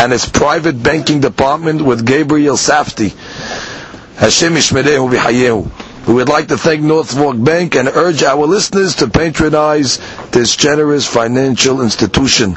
and its private banking department with Gabriel Safti. Hashem Ishmerehu V'Hayehu. We would like to thank North Bank and urge our listeners to patronize this generous financial institution.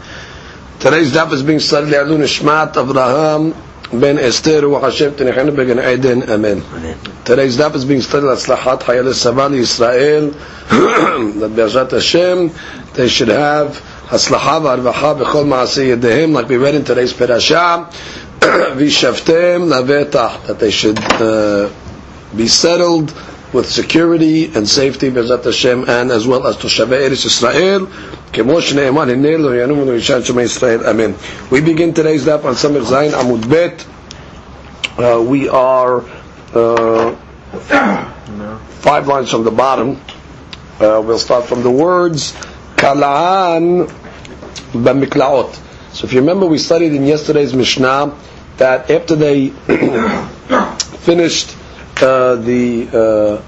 Today's daf is being studied Le'alun Ishmat Avraham ben Esther Ruach Hashem Tanichem Began Eden. Amen. Today's daf is being studied Atzlachat Hayal Saval Yisrael. That Be'ezrat Hashem they should have Haslacha v'arvacha b'chol ma'aseh yedehem like we read in today's parasha. V'shavtem lavetach that they should uh, be settled with security and safety, Bezat Hashem, and as well as Toshavei Eretz Israel. Amen. We begin today's daf on Samech Zayin Amud Bet. Uh, we are uh, five lines from the bottom. Uh, we'll start from the words Kalaan Bamiklaot. So if you remember, we studied in yesterday's Mishnah that after they finished uh, the uh,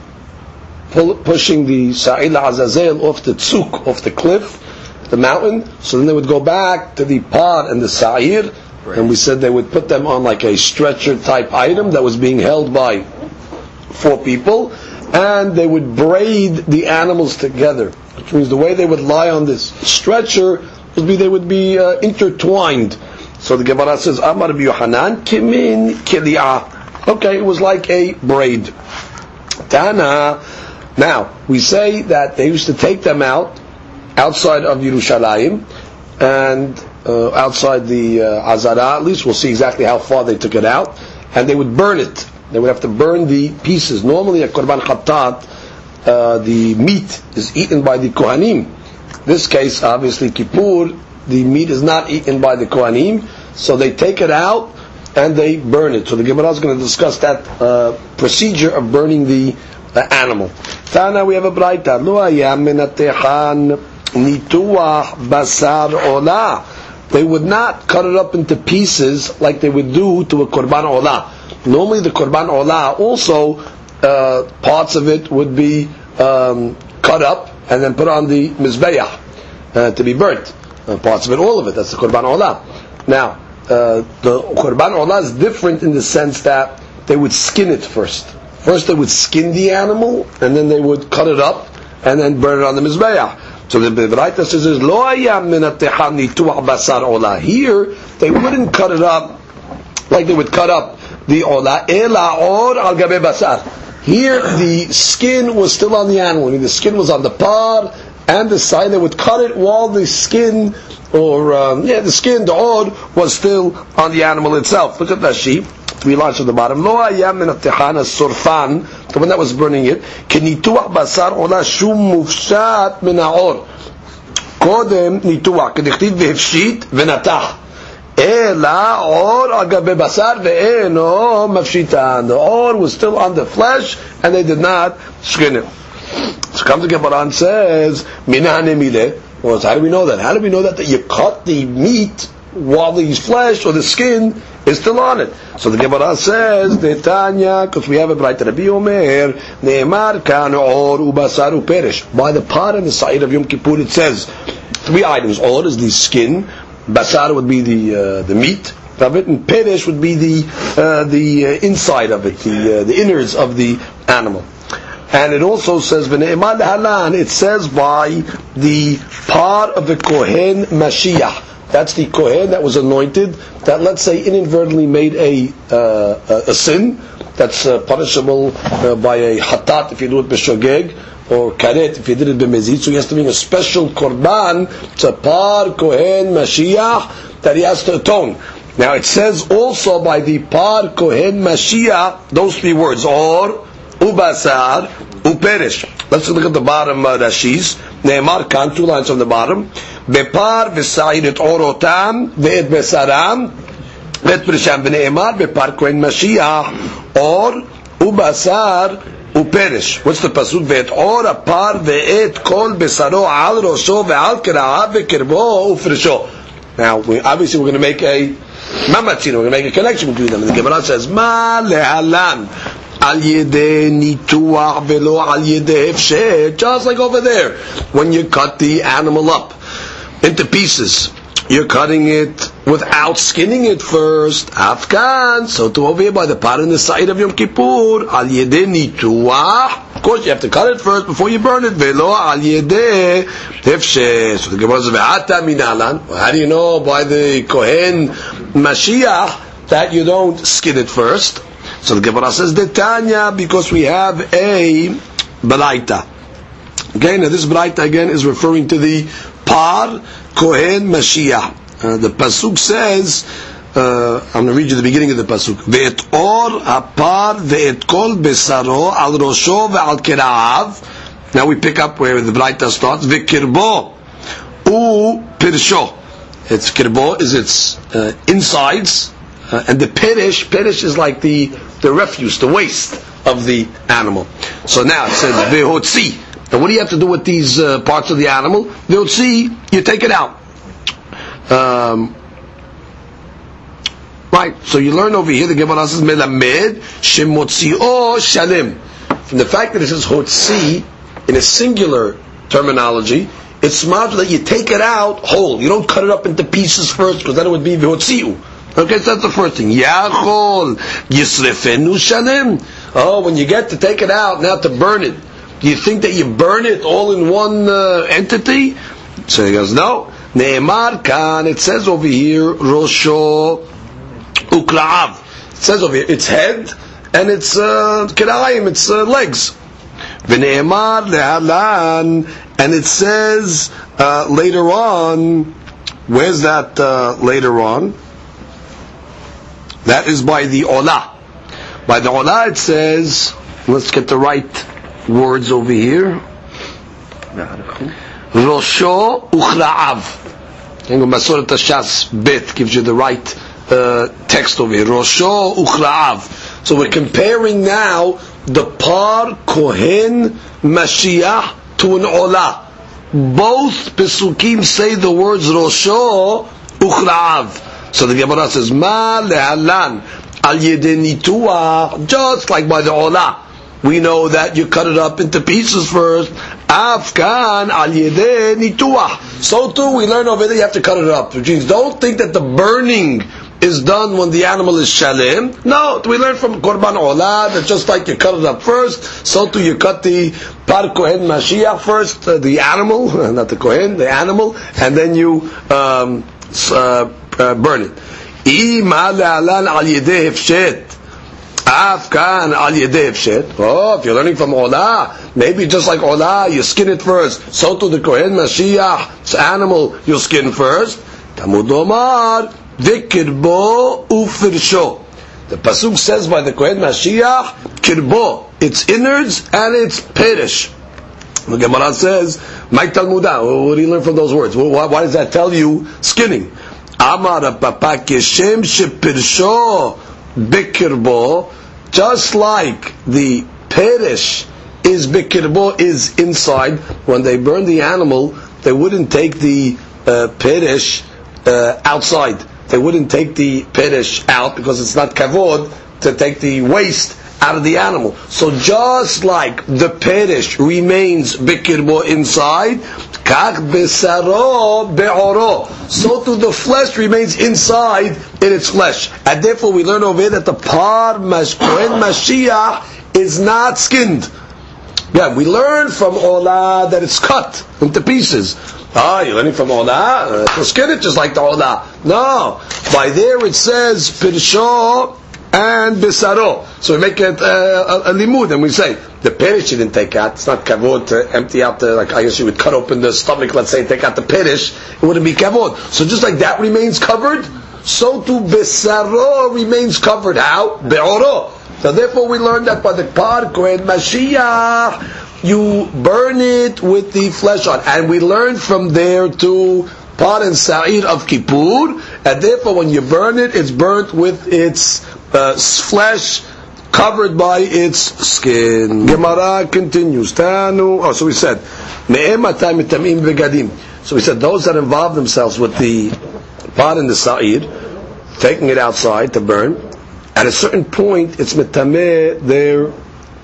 pull, pushing the Sa'ir Azazel off the tzuk, off the cliff, the mountain. So then they would go back to the pod and the Sa'ir, and we said they would put them on like a stretcher type item that was being held by four people, and they would braid the animals together, which means the way they would lie on this stretcher would be they would be uh, intertwined. So the Gemara says, Amar Yohanan, Kimin Kili'ah. Okay, it was like a braid. Tana. Now, we say that they used to take them out outside of Yerushalayim and uh, outside the uh, Azara, at least we'll see exactly how far they took it out, and they would burn it. They would have to burn the pieces. Normally, at Korban Khatat, uh, the meat is eaten by the Kohanim. This case, obviously, Kippur, the meat is not eaten by the Kohanim, so they take it out and they burn it. So the Gemara is going to discuss that uh, procedure of burning the uh, animal. Tana, we have a braita. Lo basar olah. They would not cut it up into pieces like they would do to a korban olah. Normally, the korban olah also uh, parts of it would be um, cut up and then put on the mizbeah uh, to be burnt. Uh, parts of it, all of it. That's the korban olah. Now, uh, the korban olah is different in the sense that they would skin it first. First, they would skin the animal, and then they would cut it up, and then burn it on the mizbeah. So the Bevraita says, "Lo basar olah." Here, they wouldn't cut it up like they would cut up the olah. Ela or al gabe basar. Here, the skin was still on the animal. I mean, the skin was on the pod and the side. They would cut it while the skin, or um, yeah, the skin, the odd, was still on the animal itself. Look at that sheep. Three lines at the bottom. Lo ayam min surfan, the one that was burning it. Kenituach basar ola shum mufshat min haor. קודם ניתוח, כדכתיב והפשיט ונתח. אלא עור על גבי בשר ואינו מפשיטן. The or was still on the flesh and they did not skin it. So comes the Gemara and says, Minane mile. Well, how do we know that? How do we know that, that you cut the meat while the flesh or the skin is still on it? So the Gemara says, Detanya, because we have a bright Rabbi Omer, Neemar kan or ubasar uperish. By the part and the side of Yom Kippur it says, three items. Or is the skin, basar would be the uh, the meat of it, and perish would be the uh, the uh, inside of it, the uh, the innards of the animal. And it also says v'ne'eman halan. It says by the part of the kohen Mashiach. That's the kohen that was anointed. That let's say inadvertently made a uh, a sin, that's uh, punishable uh, by a hatat if you do it b'shogeg, or karet if you did it b'mezid. So he has to bring a special korban, it's a par kohen mashiach, that he has to atone. Now it says also by the par kohen mashiach, those three words, or, ubasar, uperish. Let's look at the bottom uh, Rashis. Ne'emar kan, two lines on the bottom. Bepar v'sa'ir et orotam ve'et besaram ve'et perisham v'ne'emar bepar kohen mashiach or ubasar uperish. What's the? Ve'et or apar ve'et kol besaro al rosho ve'al kera'av ve'kerbo ufrisho. Now, we, obviously we're going to make a mamatzin, we're going to make a connection between them. And the Gemara says, ma lehalan al nituach velo al. Just like over there, when you cut the animal up into pieces, you're cutting it without skinning it first. Afkan. So to over here by the part in the side of Yom Kippur, al yedei nituach. Of course, you have to cut it first before you burn it. Velo al. So the Gemara says, how do you know by the Kohen Mashiach that you don't skin it first? So the Gemara says, Detanya, because we have a Balaita. Okay, now this Balaita again is referring to the Par Kohen Mashiach. Uh, the Pasuk says, uh, I'm going to read you the beginning of the Pasuk. Ve'et or apar ve'et kol besaro al rosho ve'al kera'av. Now we pick up where the Balaita starts. Ve'kirbo u pirsho. Its kirbo is its uh, insides, uh, and the perish, perish is like the, the refuse, the waste of the animal. So now it says vehotzi. Now what do you have to do with these uh, parts of the animal? Vehotzi, you take it out. Um, right, so you learn over here, the Gemara says melamed shemotzio shalim. From the fact that it says hotzi in a singular terminology, it's smart that you take it out whole. You don't cut it up into pieces first, because then it would be v'hotziu. Okay, so that's the first thing. Yachol yisrefenu shalim. Oh, when you get to take it out, now to burn it, do you think that you burn it all in one uh, entity? So he goes, no. Ne'emar kan, it says over here, rosho ukla'av. It says over here, its head and its uh, its uh, legs. V'ne'emar lehalan, and it says uh, later on, where's that uh, later on? That is by the Ola. By the Ola it says, let's get the right words over here. Rosho uchra'av. And Masoret Shas Bet gives you the right uh, text over here. Rosho uchra'av. So we're comparing now the par kohen mashiach to an ola. Both pesukim say the words rosho uchra'av. So the Gemara says, Ma le'alan al nituah, just like by the ola. We know that you cut it up into pieces first. Afkan al nituah. So too, we learn over there you have to cut it up. Which means don't think that the burning is done when the animal is shalim. No, we learn from Korban Ola that just like you cut it up first, so too you cut the Par Kohen Mashiach first, uh, the animal, not the Kohen, the animal, and then you um, uh, uh, burn it. Oh, if you're learning from Ola, maybe just like Ola, you skin it first. So to the Kohen Mashiach, it's animal, you skin first. Tamud Omar, Vikirbo ufirsho. The Pasuk says by the Kohen Mashiach, Kirbo, its innards and its perish. The Gemara says, Mike Talmudah, what do you learn from those words? Why does that tell you skinning? Amar Papa Keshem Shepirsho Bikirbo, just like the perish is Bikirbo is inside, when they burn the animal, they wouldn't take the uh, perish uh, outside. They wouldn't take the perish out because it's not kavod to take the waste out of the animal. So just like the perish remains bikirbo inside, kach besaro be'oro. So too the flesh remains inside in its flesh. And therefore we learn over here that the par mashkohen mashiach is not skinned. Yeah, we learn from Ola that it's cut into pieces. Ah, you're learning from Ola? Uh, skin it just like the Ola. No. By there it says, Pirsho and bisaro. So we make it uh, a, a limud, and we say the perish you didn't take out. It's not kavod to empty out the like I guess you would cut open the stomach. Let's say take out the perish. It wouldn't be kavod. So just like that remains covered, so too bisaro remains covered. How beoro. So therefore we learned that by the par kohen Mashiach, you burn it with the flesh on, and we learned from there to part and sa'ir of Kippur, and therefore when you burn it, it's burnt with its uh, flesh covered by its skin. Gemara continues. Tanu. Oh, so we said, So we said those that involve themselves with the pot in the sa'ir, taking it outside to burn, at a certain point it's metameh their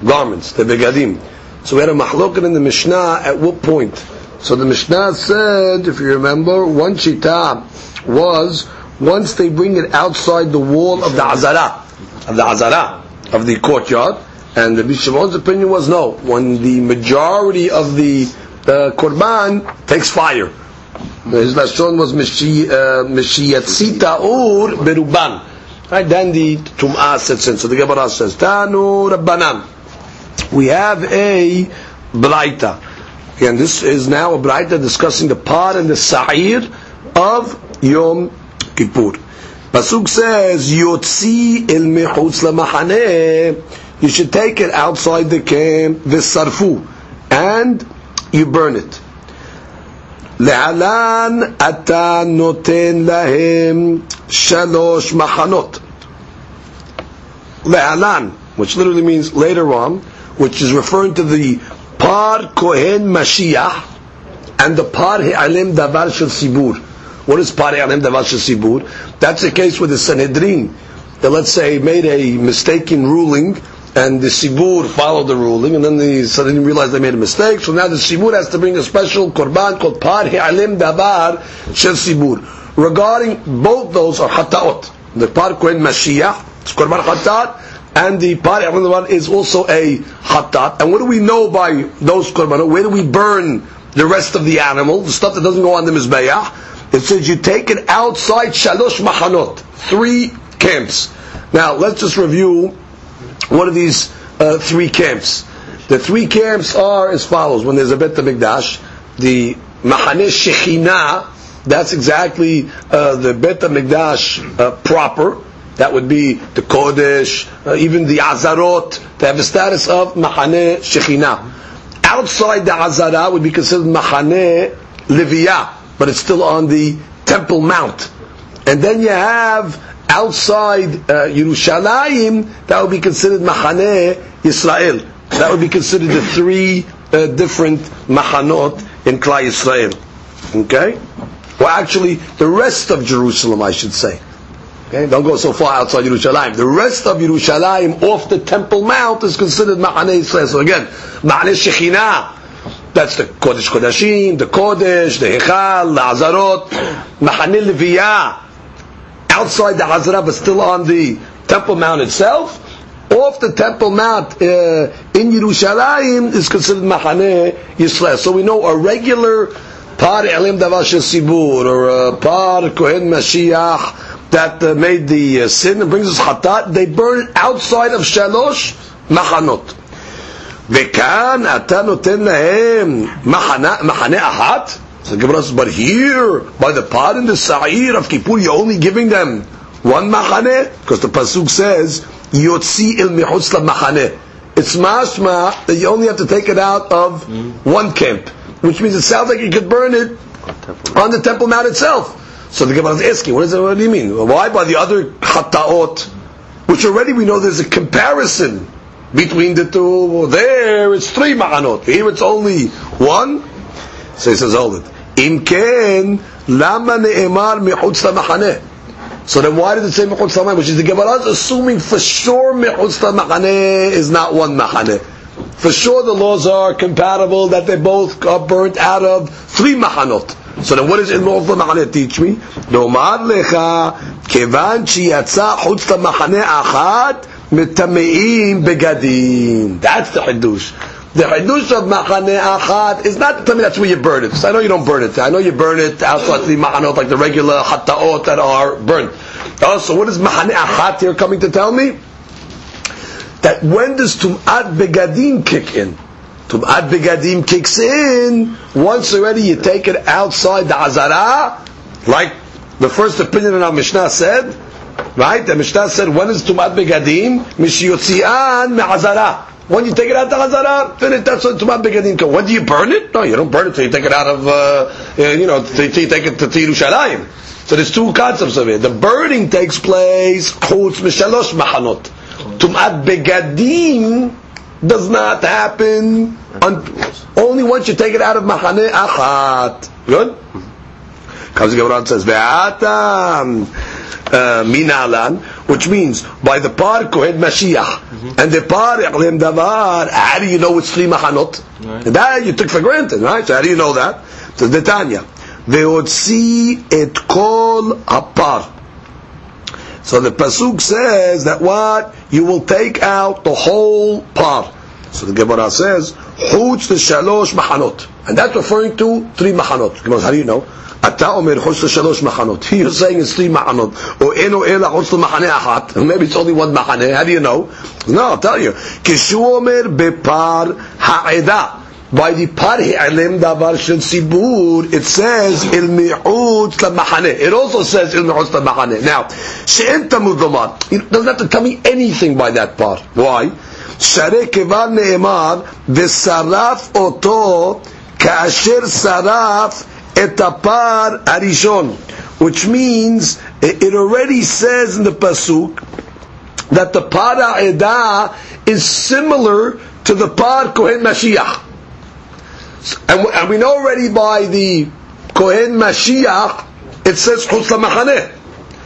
garments, the begadim. So we had a mahloket in the Mishnah at what point? So the Mishnah said, if you remember, one shita was once they bring it outside the wall of the azara, of the azara, of the courtyard, and the Bishamon's opinion was no, when the majority of the uh, korban takes fire. His lashon was mishiyatzita uh, ur beruban. Right, then the tum'ah sets in. So the Gemara says, Tanu Rabbanan. We have a braita. Again, this is now a braita discussing the part and the sa'ir of Yom Kippur. Pasuk says, Yotzi el mechutz lamahane. You should take it outside the camp, v'sarfu, and you burn it. להלן אתה נותן להם שלוש מחנות. להלן, which literally means later on, which is referring to the par kohen mashiach and the par he'alim davar shel sibur. What is Pari Anem Davar Sibur? That's the case with the Sanhedrin that let's say made a mistaken ruling and the Sibur followed the ruling and then the Sanhedrin realized they made a mistake so now the Sibur has to bring a special Korban called Pari Alim Davar Shel Sibur. Regarding both those are Hataot. The Par Kohen Mashiach, it's Korban Hatat, and the Pari Alim is also a Hatat. And what do we know by those Korbanot? Where do we burn the rest of the animal, the stuff that doesn't go on the Mizbeach? It says you take it outside shalosh machanot, three camps. Now let's just review one of these uh, three camps. The three camps are as follows: when there's a Bet Hamikdash, the Machane Shechina, that's exactly uh, the Bet Hamikdash uh, proper. That would be the Kodesh, uh, even the Azarot. They have the status of Machane Shechina. Outside the Azara would be considered Machane Liviyah but it's still on the Temple Mount. And then you have outside uh, Yerushalayim, that would be considered Machane Yisrael. That would be considered the three uh, different Machanot in Klal Yisrael. Okay? Well, actually, the rest of Jerusalem, I should say. Okay? Don't go so far outside Yerushalayim. The rest of Yerushalayim off the Temple Mount is considered Machane Yisrael. So again, Machane Shekhinah, that's the Kodesh Kodashim, the Kodesh, the Hechal, the Azarot, Mahanil Leviyah, outside the Hazara, but still on the Temple Mount itself. Off the Temple Mount uh, in Yerushalayim is considered Mahane Yisrael. So we know a regular Par Elim Davash Sibur or Par Kohen Mashiach that uh, made the uh, sin and brings us Hatat, they burn outside of Shalosh Machanot. וכאן אתה נותן להם מחנה, מחנה אחת? So the Gemara says, but here, by the part in the Sa'ir of Kippur, you're only giving them one machane? Because the Pasuk says, Yotzi il michutz machane. It's mashma that you only have to take it out of one camp. Which means it sounds like you could burn it on the Temple Mount itself. So the Gemara is asking, what, is it, what do you mean? Why by the other chataot, which already we know there's a comparison between the two. There it's three ma'anot. Here it's only one. So he says, hold it. Im ken lama ne'emar mi'chutz ma'aneh. So then why did it say mi'chutz ma'aneh? Which is the Gemara assuming for sure mi'chutz ma'aneh is not one ma'aneh. For sure the laws are compatible that they both are burnt out of three ma'anot. So then what does Ilmo Machane teach me? Nomar lecha, kevan chi yatsa chutz ma'aneh achat, That's the hadush. The hadush of machane achad is not tell me that's where you burn it. I know you don't burn it. I know you burn it outside the machanot like the regular hataot that are burnt. Also, so what is Mahane Achat here coming to tell me? That when does Tum'at Begadim kick in? Tum'at Begadim kicks in once already you take it outside the Azara, like the first opinion in our Mishnah said, right? The Mishnah said, when is Tum'at Begadim? Mishiyotzi'an Me'azara. When you take it out the Hazara, then it, that's what Tum'at Begadim comes. When do you burn it? No, you don't burn it till you take it out of, uh, you know, till you take it to Yerushalayim. So there's two concepts of it. The burning takes place chutz mishalosh machanot. Tum'at begadim does not happen only once you take it out of machane achat. Good. Comes Gemara and says ve'atam uh, uh, minalan, which means by the par kohed Mashiach, mm-hmm. and the par lim davar. How do you know it's three mahanot? Right. That you took for granted, right? So how do you know that? So the Tanya, veotzi et kol apar. So the pasuk says that what you will take out the whole par. So the Gemara says, "Chutz the shalosh mahanot," and that's referring to three mahanot. How do you know? אתה אומר חוץ לשלוש מחנות. You're saying it's three מחנות. או אינו אלא חוץ למחנה אחת. Maybe it's only one מחנה. How do you know? No, I'll tell you. כשהוא אומר בפר העדה. by the par hi'alim davar shel sibur, it says il mi'utz lamachane. It also says il mi'utz lamachane. Now, she'en tamud lomar. It doesn't have to tell me anything by that part. Why? שהרי כיוון נאמר, ושרף אותו כאשר שרף את הפר הראשון. Which means, it it already says in the pasuk, that the par ha'edah is similar to the par kohen Mashiach. And, we- and we know already by the Kohen Mashiach, it says Chutz Machane.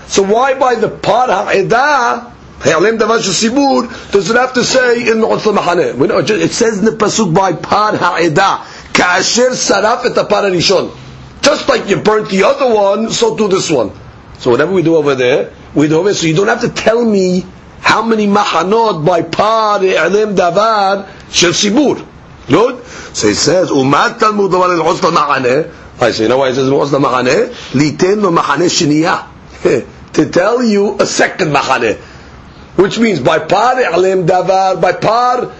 So why by the Par Ha'edah, Ha'alim Davar Sibur, does it have to say in Chutz Machane? We know, it ju- it says in the Pasuk by Par Ha'edah, Ka'asher Saraf et Par Rishon. just like you burnt the other one, so do this one. So whatever we do over there, we do over there. So you don't have to tell me how many machanot by par e'alim davar shel sibur. Good? So he says, umat talmud davar el osla machaneh. I say, you know why he says osla machaneh? Liten lo shiniyah. To tell you a second machaneh. Which means by par e'alim davar, by par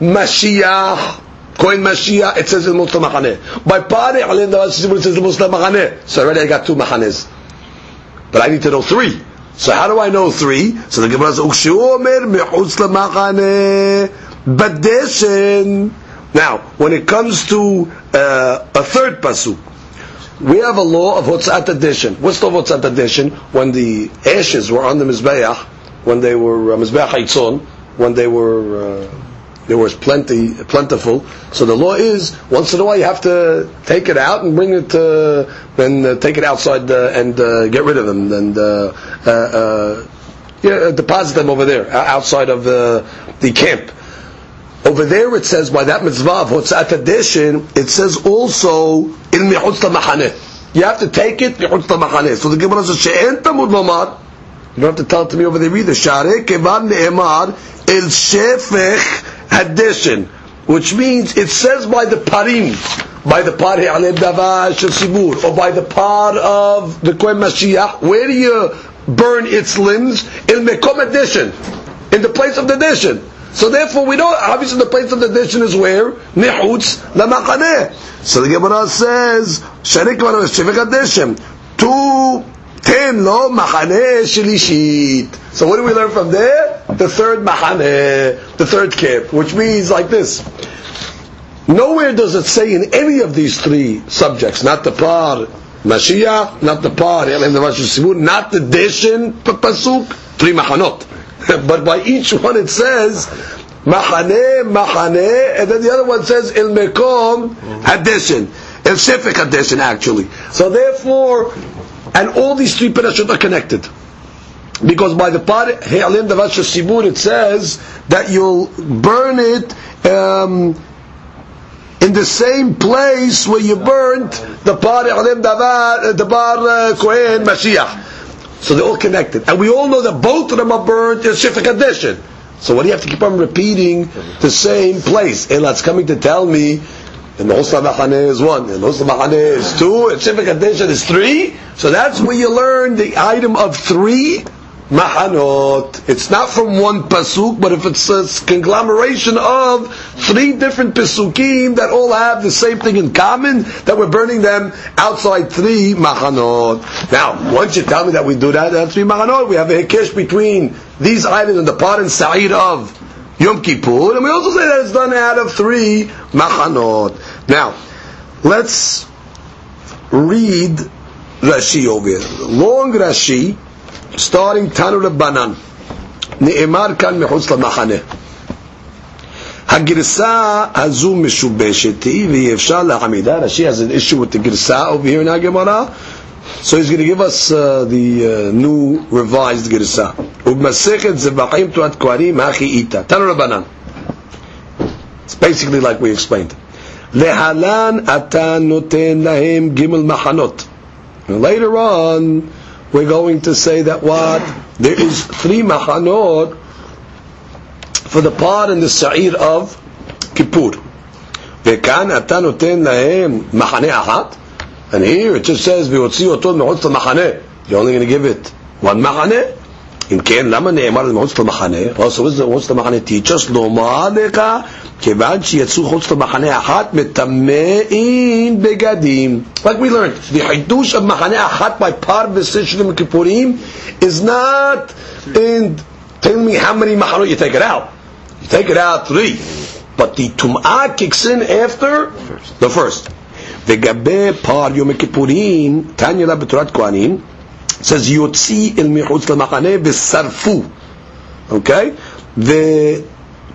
mashiach, Kohen Mashiach, it says in Muslim Machaneh. By Pari Alim Davar Sibur, it says in Muslim Machaneh. So already I got two Machanes. But I need to know three. So how do I know three? So the Gemara says, "Ukshu omer mechutz lamachane badeshen." Now, when it comes to uh, a third pasuk, we have a law of hotzat addition. What's the hotzat addition? When the ashes were on the mizbeach, when they were uh, mizbeach when they were uh, there was plenty plentiful. So the law is once in a while you have to take it out and bring it uh, and uh, take it outside uh, and uh, get rid of them and uh, uh, yeah, deposit them over there outside of uh, the camp. Over there it says by that mitzvah of hotzat addition, it says also in mechutz machaneh. You have to take it mechutz machaneh. So the Gemara says she'en tamud lomar. You don't have to tell it to me over there either. Share kevan ne'emar el shefech addition, which means it says by the parim, by the par shel sibur, or by the par of the kohen mashiach. Where do you burn its limbs? In mekom addition, in the place of the addition. So therefore, we know obviously the place of the addition is where nechutz lamachaneh. So the Gemara says sharik shefech addition two ten lo machaneh shelishit. So what do we learn from there? The third machaneh, the third camp, which means like this. Nowhere does it say in any of these three subjects, not the par Mashiach, not the par Elim the Rosh Sibur, not the Deshin Pasuk, three machanot. but by each one it says Machane, Machane, and then the other one says Il Mekom mm-hmm. Hadeshin. El Shefek Hadeshin actually. So therefore, and all these three parashot are connected. Because by the par He'alim Davash Sibur it says that you'll burn it um, in the same place where you burnt the par He'alim Davar, the bar uh, Kohen Mashiach. So they're all connected. And we all know that both of them are burnt in Shifra condition. So what do you have to keep on repeating the same place? Elat's coming to tell me and the Hosla Machane is one, and Hosla Machane is two, and Shifra Kadeshin is three. So that's where you learn the item of three Mahanot. It's not from one pasuk, but if it's a conglomeration of three different pasukim that all have the same thing in common, that we're burning them outside three Mahanot. Now, once you tell me that we do that, that's three Mahanot. We have a hikesh between these items and the part and sa'id of Yom Kippur, and we also say that it's done out of three Mahanot. Now, let's read Rashi over here. Long Rashi, starting Tanu Rabbanan. נאמר כאן מחוץ למחנה. הגרסה הזו משובשת היא ואי אפשר להעמידה. Rashi has an issue with the גרסה over here in HaGemara. So he's going to give us uh, the uh, new revised גרסה. ובמסכת זבחים תורת כהנים הכי איתה. תנו רבנן. It's basically like we explained. להלן אתה נותן להם ג' מחנות. And later on, we're going to say that what? There is three machanot for the part and the sa'ir of Kippur. וכאן אתה נותן להם מחנה אחת, and here it just says, והוציא אותו מחוץ למחנה. You're only going to give it one מחנה? אם כן, למה נאמר מחוץ למחנה? Also, what does מחוץ למחנה teach us? לומר לך, כיוון שיצאו מחוץ למחנה אחת, מטמאים בגדים. Like we learned, the חידוש of מחנה אחת by part decision of Kippurim is not in telling me how many מחנות you take it out. You take it out three. But the tum'ah kicks in after the first. לגבי פער יום הכיפורים, תניא לה בתורת כהנים, says יוציא אל מחוץ למחנה ושרפו, אוקיי?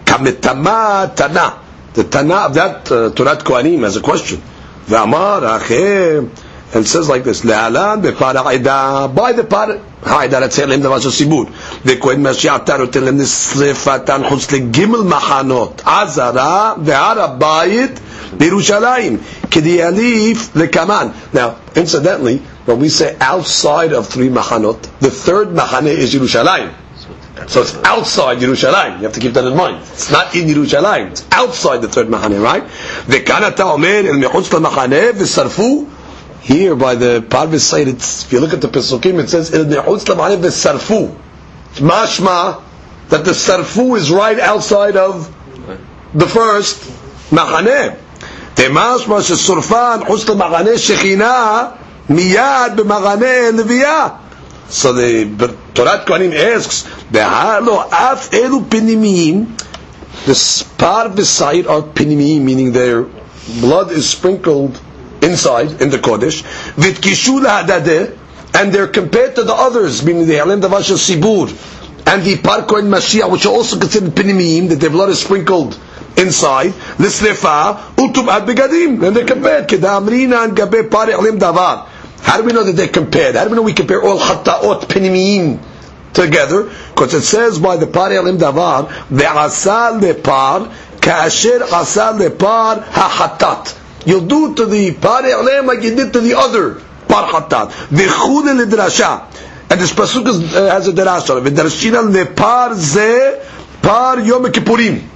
וכמטמא תנא, the תנא of that uh, תורת כהנים as a question, ואמר אחר, and says like this, להלן בפער העדה, by the פער העדה, לציין להם דבר של סיבור, וכהן משיח אתה נותן להם לשרפתן חוץ לגימל מחנות, עזרה והר הבית בירושלים, כדיאליף לקמן. Now, incidentally, when we say outside of three machanot, the third machane is Yerushalayim. So it's outside Yerushalayim. You have to keep that in mind. It's not in Yerushalayim. It's outside the third machane, right? וכאן אתה אומר, אל מחוץ למחנה ושרפו. Here by the Parvis side, it's, if you look at the Pesukim, it says, אל מחוץ למחנה ושרפו. Mashma, that the sarfu is right outside of the first machane. משמע ששורפן חוץ למחנה שכינה מיד במחנה לוויה. So the Torat Kohanim asks, Behalo af elu pinimim, the spar beside are pinimim, meaning their blood is sprinkled inside in the Kodesh, with kishula hadadeh, and they're compared to the others, meaning the Halem Davash Sibur, and the Parko and Mashiach, which are also considered pinimim, that their blood is sprinkled inside. Lislefa utub ad begadim, and they're compared. Kedamrina and gabe pari halim davar. How do we know that they're compared? How do we know we compare all chataot pinimiyim together? Because it says by the pari alim davar, ve'asa lepar kasher asa lepar ha-chatat. You'll do to the pari alim like you did to the other par hatat. V'chud lidrasha. And this pasuk is, uh, has a derasha. V'darshina lepar ze par yom kippurim.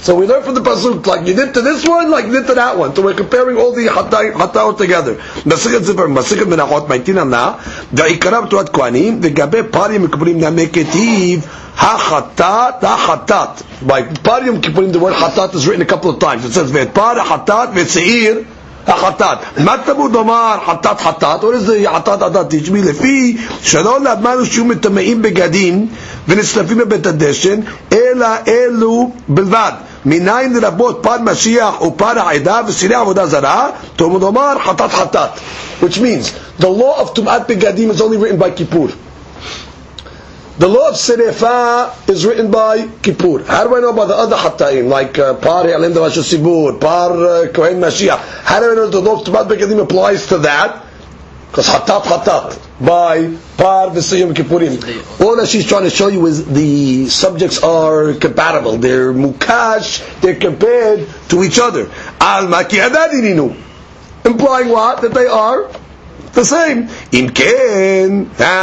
So we learn from the pasuk like you did to this one, like you did to that one. So we're comparing all the hataot together. Masichet zivar, masichet menachot, maitin na, da'ikarav tuat kohanim, v'gabe parim kippurim nameketiv, ha-chatat, ha-chatat. By parim kippurim, the word hatat is written a couple of times. It says ve'par hatat ve'seir החטאת. מה תלמוד לומר חטאת חטאת? What is the חטאת חטאת? teach me לפי שלא למדנו שיהיו מטמאים בגדים ונשרפים בבית הדשן, אלא אלו בלבד. מניין לרבות פר משיח ופר העדה וסירי עבודה זרה, תלמוד לומר חטאת חטאת. Which means, the law of טומאת בגדים is only written by Kippur. The law of Serefa is written by Kippur. How do I know about the other Hatta'im, like uh, Par Yalim Davash Sibur, Par uh, Kohen Mashiach? How do I know the law of Tumat Begadim applies to that? Because Hatat Hatat, by Par V'Siyam Kippurim. All that she's trying to show you is the subjects are compatible. They're Mukash, they're compared to each other. Al Maki. Implying what? That they are the same. אם כן,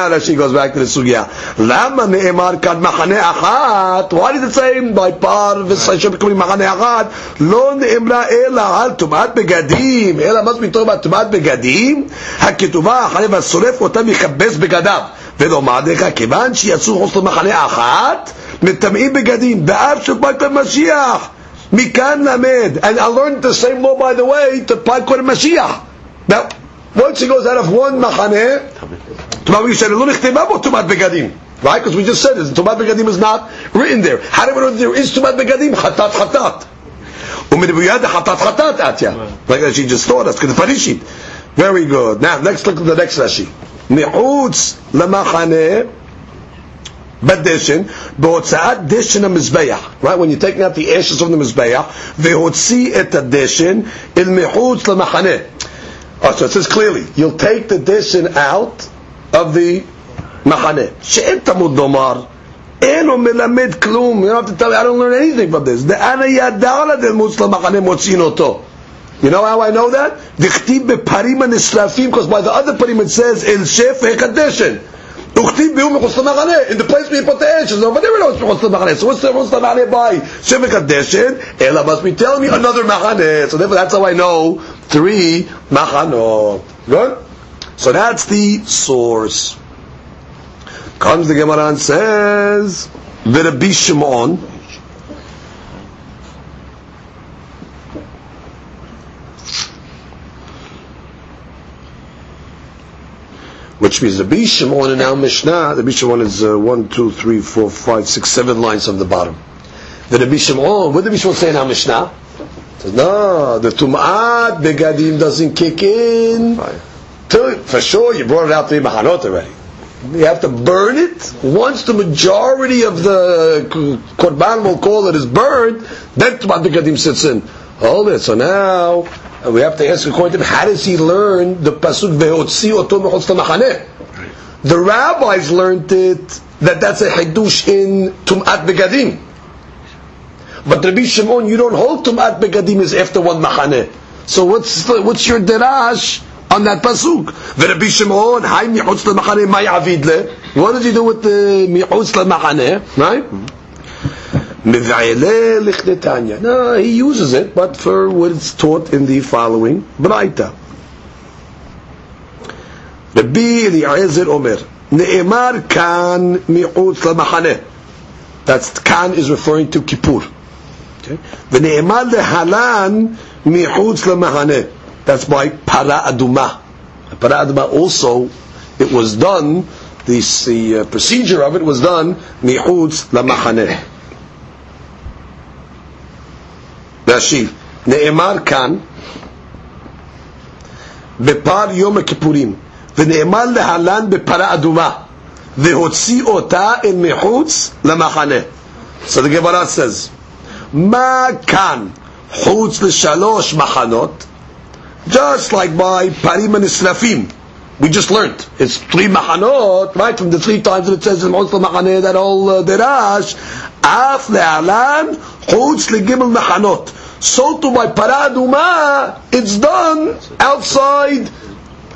רש"י goes back to the סוגיה. למה נאמר כאן מחנה אחת? why did it say by par ושם קוראים מחנה אחת? לא נאמרה אלא על טומאת בגדים, אלא מה זה פתאום טומאת בגדים? הכתובה אחרי והשורף אותה מכבס בגדיו. ולומר לך, כיוון שיצאו חוץ למחנה אחת, מטמאים בגדים, באף שפת המשיח. מכאן למד. And I learned the same law by the way to Pakkot המשיח. once he goes out of one מחנה, טומאת בגדים, לא נכתבה בו טומאת בגדים. Right? Because we just said this. Tumat Begadim is not written there. How do we know that there is Tumat Begadim? Chatat Chatat. ומדבויד חטאת חטאת אתיה. Like that she just taught us, כדפרישית. Very good. Now, let's look at the next Rashi. מחוץ למחנה בדשן, בהוצאת דשן המזבח. Right? When you're taking out the ashes from the מזבח, והוציא את הדשן אל מחוץ למחנה. Oh, so it says clearly, you'll take the dishon out of the מחנה. שאין תמוד לומר, אינו מלמד כלום, you don't have to tell me, I don't learn anything from this. דאנה ידע לדלמוץ למחנה מוצאין אותו. You know how I know that? דכתיב בפרים הנשרפים, because by the other parim it says, אל שפך הדשן. וכתיב ביום מחוץ למחנה, in the place where you put the ashes, over there we know it's מחוץ למחנה. So what's the מחוץ למחנה by שפך הדשן? אלא must be telling me another מחנה. So therefore that's how I know three machanot. Good. So that's the source. Comes the Gemara and says, "V'Rabbi Shimon." Which means the Bishamon in our Mishnah, the Bishamon is uh, one, two, three, four, five, six, seven lines from the bottom. The Bishamon, what did Rabbi say in our Mishnah? Says, no, the Tum'at Begadim doesn't kick in. Till, for sure, you brought it out three Mahanot already. You have to burn it. Once the majority of the Korban, we'll call it, is burned, then Tum'at Begadim sits in. Hold it. So now, uh, we have to ask according to him, how does he learn the pasuk ve'otzi oto machaneh? The rabbis learned it that that's a hadush in tumat begadim. But Rabbi Shimon, you don't hold tumat begadim is after one machaneh. So what's what's your derash on that pasuk? Rabbi Shimon, hay michutz lemachaneh may avidle. What does he do with the michutz lemachaneh? Right? No, he uses it, but for what it's taught in the following Braita. Rabbi Eliezer Omer, Ne'emar kan mi'utz lamachaneh. That's kan is referring to Kippur. Okay. V'ne'emar lehalan mi'utz lamachaneh. That's by para aduma. Para aduma also, it was done, this, the uh, procedure of it was done mi'utz lamachaneh. להשיב, נאמר כאן, בפר יום הכיפורים, ונאמר להלן בפרה אדומה, והוציא אותה אל מחוץ למחנה. So the Gemara says, מה כאן חוץ לשלוש מחנות? Just like by parim and We just learned. It's three machanot, right? From the three times that it says in Moshe Machaneh, that whole uh, derash. Af le'alan, chutz le'gimel machanot. So to by paraduma, it's done outside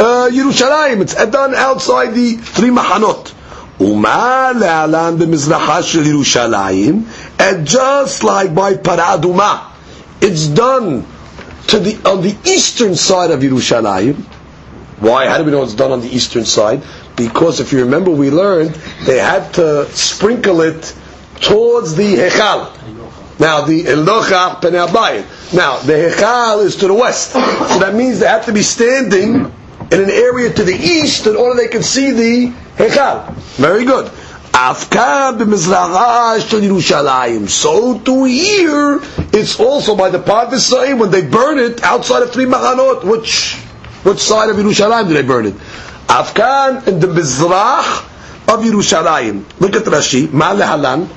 uh, Yerushalayim. It's done outside the three machanot. ומה להלן במזרחה של ירושלים, And just like by paraduma, it's done to the, on the eastern side of Yerushalayim. Why? How do we know it's done on the eastern side? Because if you remember, we learned they had to sprinkle it towards the Hechal. Now the Elocha Penei Now the Hechal is to the west, so that means they have to be standing in an area to the east in order they can see the Hechal. Very good. Afka Yerushalayim. So to here, it's also by the Parvisai when they burn it outside of three Machanot. Which which side of Yerushalayim do they burn it? Afkan in the Mizrach of Yerushalayim. Look at Rashi. Ma'alehalan.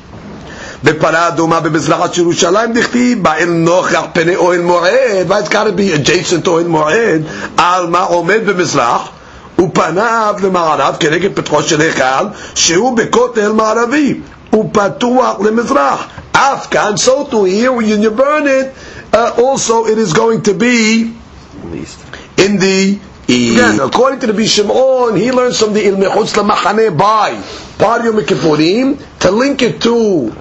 בפרה אדומה במזרחת ירושלים דכתיב באל נוכח פני אוהל מועד ואז gotta be adjacent אוהל מועד על מה עומד במזרח ופניו למערב כנגד פתחו של היכל שהוא בכותל מערבי ופתוח למזרח אף כאן so to here when you burn it uh, also it is going to be in the Again, according to the Bishimon, he learns from the Ilmechutz Lamachane by Par Yom Kippurim to link it to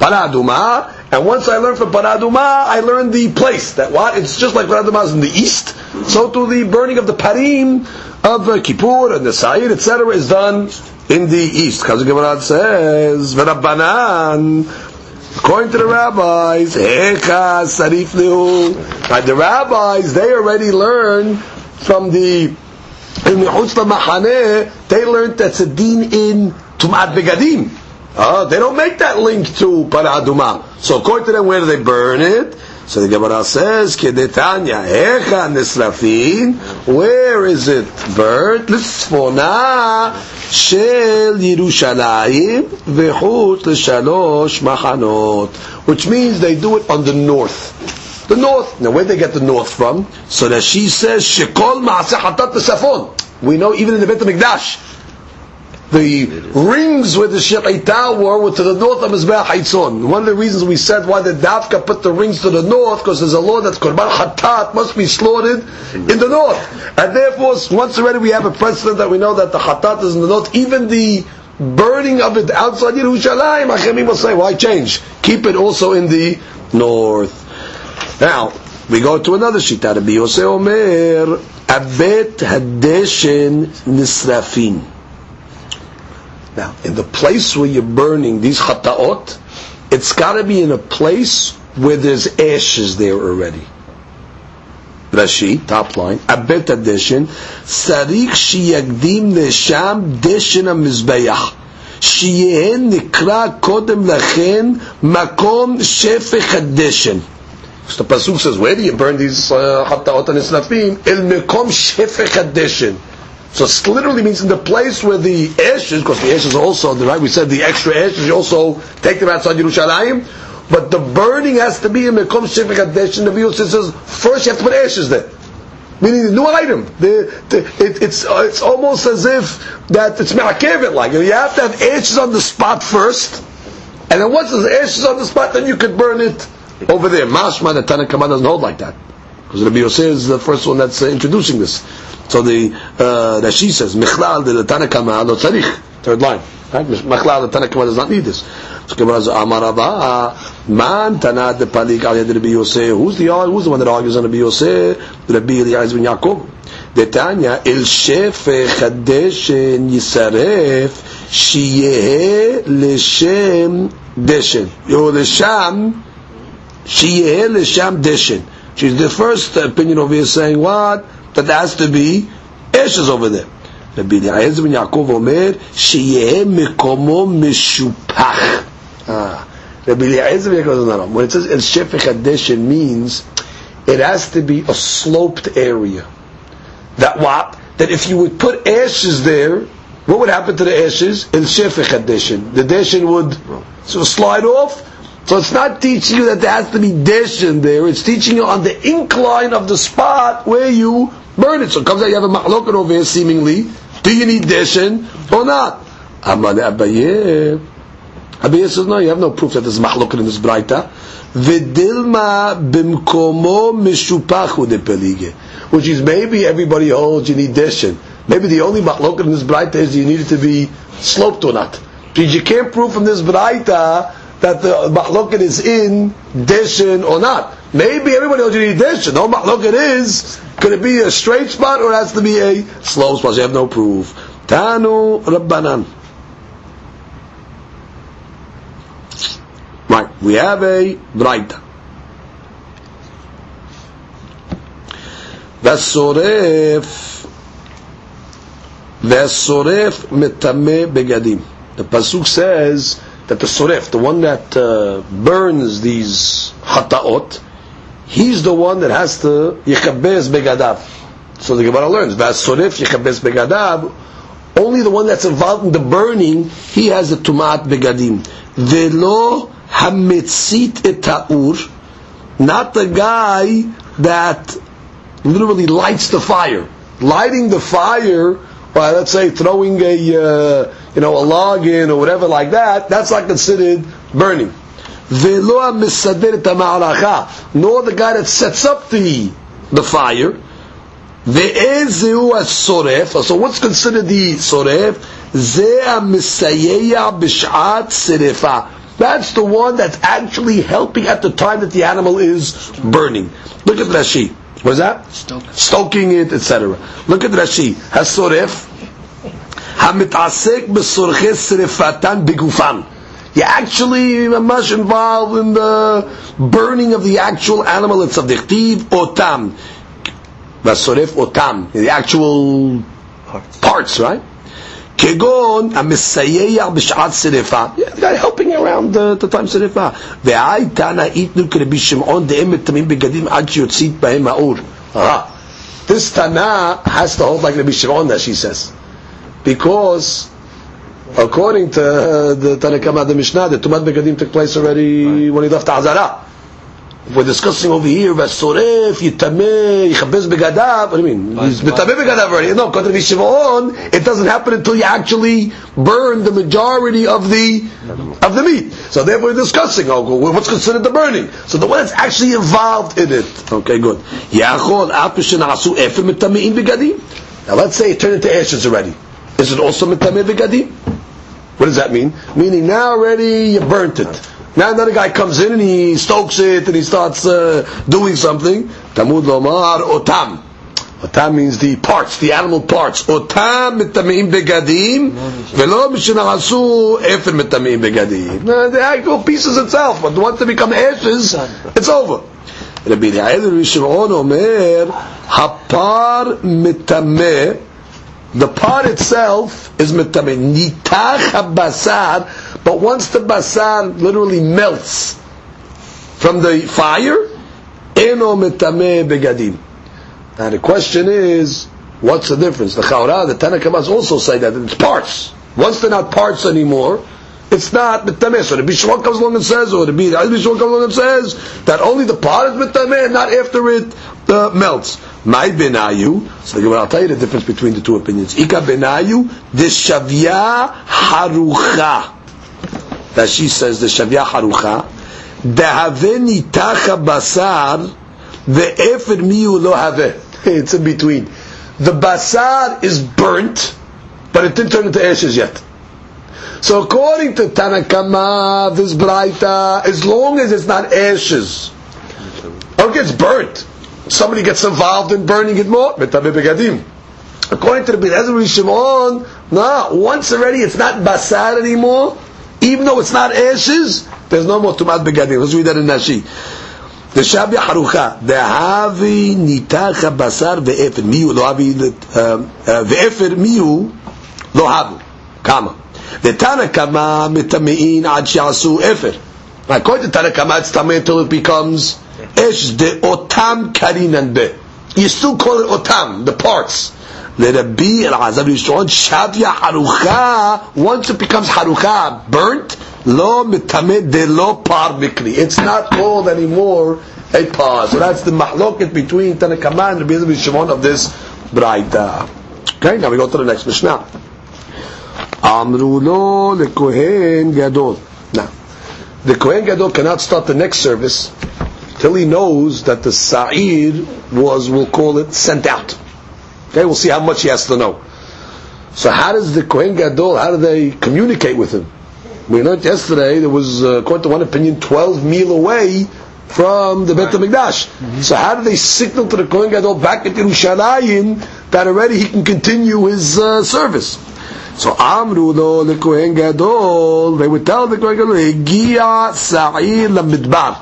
Paraduma, and once I learned from Paraduma, I learned the place. That what? It's just like Paraduma is in the east, so to the burning of the Parim of Kippur and the Sa'ir, etc., is done in the east. Because the Gemara says, "V'Rabbanan." According to the rabbis, Hecha Sarif Right, the rabbis they already learned from the in the they learned that's a din in Tumat Begadim. Uh, they don't make that link to Paraduma. So according to them, where do they burn it? So the Gemara says, Kedetanya, Echa Nisrafin, where is it burnt? L'tzfona shel Yerushalayim v'chut l'shalosh machanot. Which means they do it on the north. The north. Now where they get the north from? So that she says, Shekol ma'aseh hatat We know even in the Beit HaMikdash, the rings where the Shechaita were were to the north of Mizbeach HaChitzon. One of the reasons we said why the Davka put the rings to the north, because there's a law that Korban Hatat must be slaughtered in the north. And therefore, once already we have a precedent that we know that the Hatat is in the north, even the burning of it outside Yerushalayim, Hachemim will say, why change? Keep it also in the north. Now, we go to another Shita, Rabbi Omer, Abet Hadeshen Nisrafin. Now, in the place where you're burning these chataot, it's got to be in a place where there's ashes there already. Rashi, top line, abet addition, sarik shiyagdim nesham deshin המזבח, שיהיה נקרא קודם לכן מקום שפך הדשן. So the Pasuk says, where do you burn these uh, chataot and isnafim? El mekom shefech hadeshen. So it literally means in the place where the ashes, because the ashes also, the right, we said the extra ashes, you also take them outside Yerushalayim, but the burning has to be in Mekom Shefek Hadesh, and the Bible says, first you have to put ashes there. Meaning the new item. The, the, it, it's, uh, it's almost as if that it's Me'akev like. You have to have ashes on the spot first, and then once there's ashes on the spot, then you could burn it over there. Mashma, the Tanakh doesn't hold like that. Because Rabbi Yosef is the first one that's uh, introducing this. So the uh, Rashi says, Michlal de Tanakama lo tzarich. Third line. Right? Michlal de Tanakama does not need this. So Gemara says, Amar Abba, Man Tana de Palik al Yad Rabbi Yosef. Who's the, who's the one that argues on Rabbi Yosef? Rabbi Eliezer bin Yaakov. Tanya, El Shefe הדשן יישרף, שיהא לשם דשן. Yo לשם, שיהא לשם דשן. She's the first opinion over here saying what? that there has to be ashes over there. Rabbi Eliezer ben Yaakov Omer, שיהיה מקומו משופח. Rabbi Eliezer ben Yaakov when it says El Shefech Hadeshen means it has to be a sloped area. That what? That if you would put ashes there, what would happen to the ashes? El Shefech Hadeshen. The deshin would so slide off. so it's not teaching you that there has to be deshin there. It's teaching you on the incline of the spot where you burn it. So it comes out you have a machloket over here seemingly. Do you need deshin or not? Amane Abaye. Abaye says no, you have no proof that there's machloket in this braita. V'dilma bimkomo mishupachu de pelige. Which is maybe everybody holds you need deshin. Maybe the only machloket in this braita is you need it to be sloped or not. Because you can't prove from this braita that the machloket is in deshin or not. Maybe everybody knows you need deshin. No machloket is could it be a straight spot or it has to be a slow spot? You have no proof. Tanu Rabbanan. Right, we have a Braita. והשורף, והשורף מטמא בגדים. The pasuk says that the soref, the one that uh, burns these hataot, he's the one that has to yichabez begadav. So the Gemara learns, Vasorif yichabez begadav, only the one that's involved in the burning, he has the tumat begadim. Velo hametzit etaur, not the guy that literally lights the fire. Lighting the fire by, let's say, throwing a, uh, you know, a log in or whatever like that, that's not considered burning. Nor the guy that sets up the the fire. So what's considered the soref? That's the one that's actually helping at the time that the animal is burning. Look at Rashi. What's that? Stoking, Stoking it, etc. Look at Rashi. Hasoref. Hamitasek besorche srefatan bigufan. You actually much involved in the burning of the actual animal. It's of the chtiv otam. Vasoref otam. The actual parts, parts right? כגון המסייע בשעת שרפה, the guy helping around the, the time שרפה. והי תנא איתנו כרבי שמעון דהם מטמאים בגדים עד שיוציא בהם האור. Ah, This Tana has to hold like Rabbi Shimon that she says. Because according to uh, the Tanakama, the Mishnah, the Tumat Begadim took place already when he left Azara. We're discussing over here, Vasoref, Yitameh, Yichabez Begadav. What do you mean? He's Mitameh Begadav already. No, to Shimon, it doesn't happen until you actually burn the majority of the of the meat. So therefore, we're discussing oh, what's considered the burning. So the one that's actually involved in it. Okay, good. Yachol apishin asu efer mitamein begadim. Now let's say it turned into ashes already. Is it also mitameh begadim? What does that mean? Meaning now already you burnt it. Now another guy comes in and he stokes it and he starts uh, doing something. Tamud lomar otam. Otam means the parts, the animal parts. Otam mitamein begadim, velo mishinarasu efer mitamein begadim. Now, The actual pieces itself, but once they become ashes, it's over. רבי אליעזר ושמעון אומר, הפר מטמא, the part itself is מטמא, ניתח הבשר, but once the basan literally melts from the fire, eno metame begadim. Now the question is, what's the difference? The Chaura, the Tanakamas also say that it's parts. Once they're not parts anymore, it's not mitameh. So the Bishwan comes along and says, or the Bishwan comes along and says, that only the part is mitameh, not after it uh, melts. My benayu, so I'll tell you the difference between the two opinions. Ika benayu, deshavya harucha. That she says the shavya harucha. Dehave nitacha basar ve'efer miu lo have. It's in between. The basar is burnt, but it didn't turn into ashes yet. So according to Tanakama, this Braita, as long as it's not ashes, or it gets burnt, somebody gets involved in burning it more. According to the Bin Shimon, no, once already it's not basar anymore, even though it's not ashes, there's no more tumat begadim. Let's read that in Rashi. The Shabi Harucha, the Havi Nitacha Basar Ve'efer, Miu Lo Havi um, uh, Ve'efer Miu Lo Havu. Kama. The Tanakama Mitamein Ad Shiasu Efer. According to Tanakama, it's until it becomes Esh de Otam Karinan Be. You still call it Otam, the parts. L'Rabbi El-Azar Yishon Shavya Harucha, once it becomes Harucha, burnt, Lo Mitameh de Lo Par Mikri. It's not called anymore a par. So that's the mahloket between Tanakama and Rabbi Elazar Shimon of this Braita. Okay, now we go to the next Mishnah. Amru lo lekohen gadol. Now, the kohen gadol cannot start the next service till he knows that the sa'ir was, we'll call it, sent out. Okay, we'll see how much he has to know. So how does the kohen gadol, how do they communicate with him? We learned yesterday there was, uh, according to one opinion, 12 mil away from the Beit HaMikdash. So how do they signal to the Kohen Gadol back at Yerushalayim that already he can continue his uh, service? So Amru lo the Kohen Gadol, they would tell the Kohen Gadol, Higia Sa'ir Lamidbar.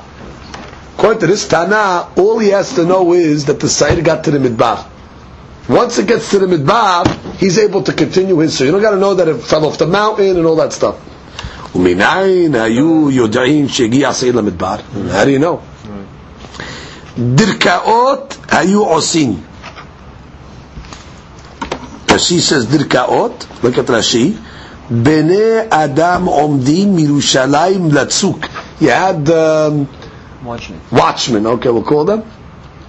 According to this Tana, all he has to know is that the Sa'ir got to the Midbar. Once it gets to the Midbar, he's able to continue his service. You don't got to know that it fell off the mountain and all that stuff. ומנין היו יודעים שהגיע שעיר למדבר? How do you know? דרכאות היו עושים. רש"י says דרכאות, look at רש"י, בני אדם עומדים מירושלים לצוק. You had um, Watching it. watchmen, okay, we'll call them,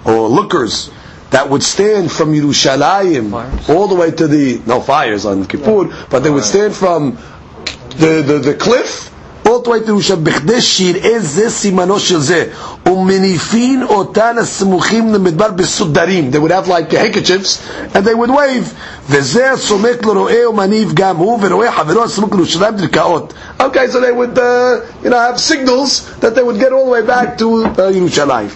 or lookers, that would stand from Yerushalayim Fires? all the way to the, no fires on Kippur, but they would stand from the, the, the cliff all the way to ירושלים, בכדי שיראה זה סימנו של זה, ומניפין אותן הסמוכים למדבר בסודרים. They would have like handkerchiefs, and they would wave. וזה הסומק לרועה ומניף גם הוא, ורואה חברו הסמוק לירושלים דרכאות. Okay, so they would, uh, you know, have signals that they would get all the way back to uh, ירושלים.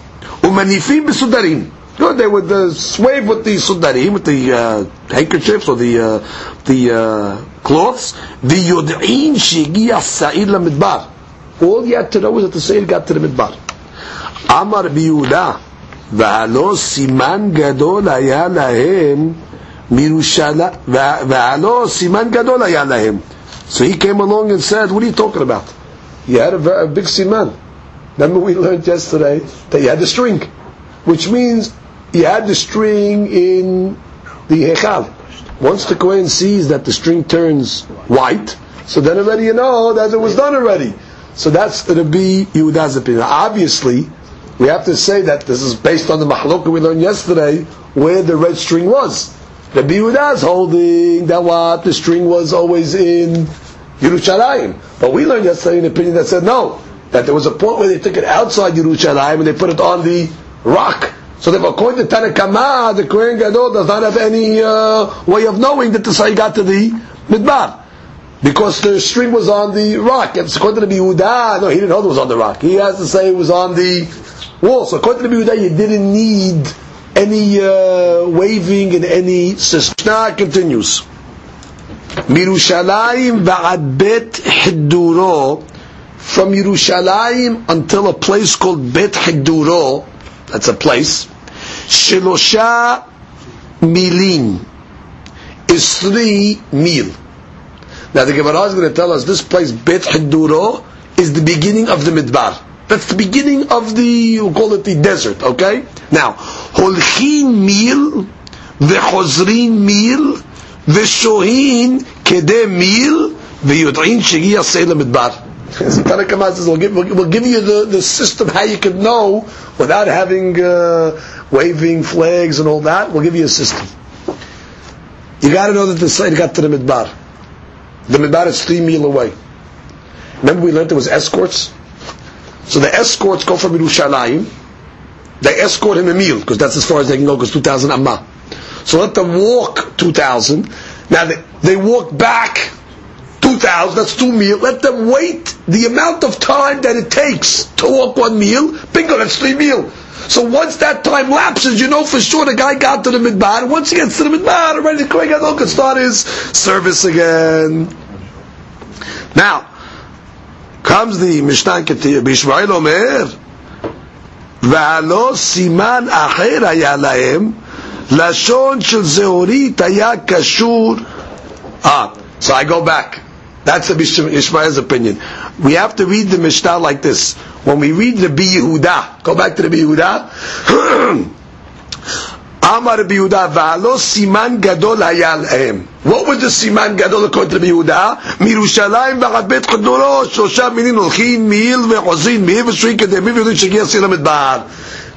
ומניפים בסודרים. Good, they would uh, swave with the sudarim, with the uh, handkerchiefs or the uh, the uh, cloths. The yodin shigia sa'ir la midbar. All you had to know was that the sa'ir got to the midbar. Amar biyuda, והלא siman gadol היה להם מירושלים, והלא סימן גדול היה להם. So he came along and said, what are you talking about? You had a, a big siman. Remember we learned yesterday that you had a string, which means you had the string in the hechal. Once the Kohen sees that the string turns white, so then already you know that it was done already. So that's to be Yehuda's opinion. Obviously, we have to say that this is based on the mahloka we learned yesterday, where the red string was. The Yehuda is holding that what the string was always in Yerushalayim. But we learned yesterday an opinion that said no, that there was a point where they took it outside Yerushalayim and they put it on the rock. So therefore, according to Tanakama, the Kohen Gadol does not have any uh, way of knowing that the Sa'ir got to the Midbar. Because the string was on the rock. And according to the Yehuda, no, he didn't know it was on the rock. He has to say it was on the wall. So according to the Yehuda, you didn't need any uh, waving and any Sishna continues. Mirushalayim bet Hiduro from Yerushalayim until a place called Bet Hiduro, that's a place, Shelosha Milin is three mil. Now the Gemara is going to tell us this place Bet Hidduro is the beginning of the Midbar. That's the beginning of the, we'll call it the desert, okay? Now, Holchin mil, וחוזרים מיל, ושוהין כדי מיל, ויודעים שהגיע סייל למדבר. So Tanakh says, we'll give, we'll, give you the, the system how you can know without having uh, waving flags and all that. We'll give you a system. You got to know that the side got to the midbar. The midbar is three mil away. Remember we learned there was escorts? So the escorts go from Yerushalayim. They escort him a meal because that's as far as they can go because 2,000 amma. So let them walk 2,000. Now they, they walk back 2,000, that's two meal. Let them wait the amount of time that it takes to walk one meal. Bingo, that's three meal. So once that time lapses, you know for sure the guy got to the midbar. Once he gets to the midbar, already the Kohen Gadol can start his service again. Now, comes the Mishnah Ketir, Bishmael Omer, והלא סימן אחר היה להם, לשון של זהורית היה קשור. Ah, so I go back. That's the Ishmael's opinion. We have to read the Mishnah like this. When we read the Bi Yehuda, go back to the Bi Yehuda. Amar Rabbi Yehuda, v'alo siman gadol hayal lהם. What was the siman gadol according to Rabbi Yehuda? מירושלים ועד בית חדורו, שלושה מינים הולכים מעיל וחוזרים מעיל ושרים כדמים ויודעים שהגיע סיר למדבר.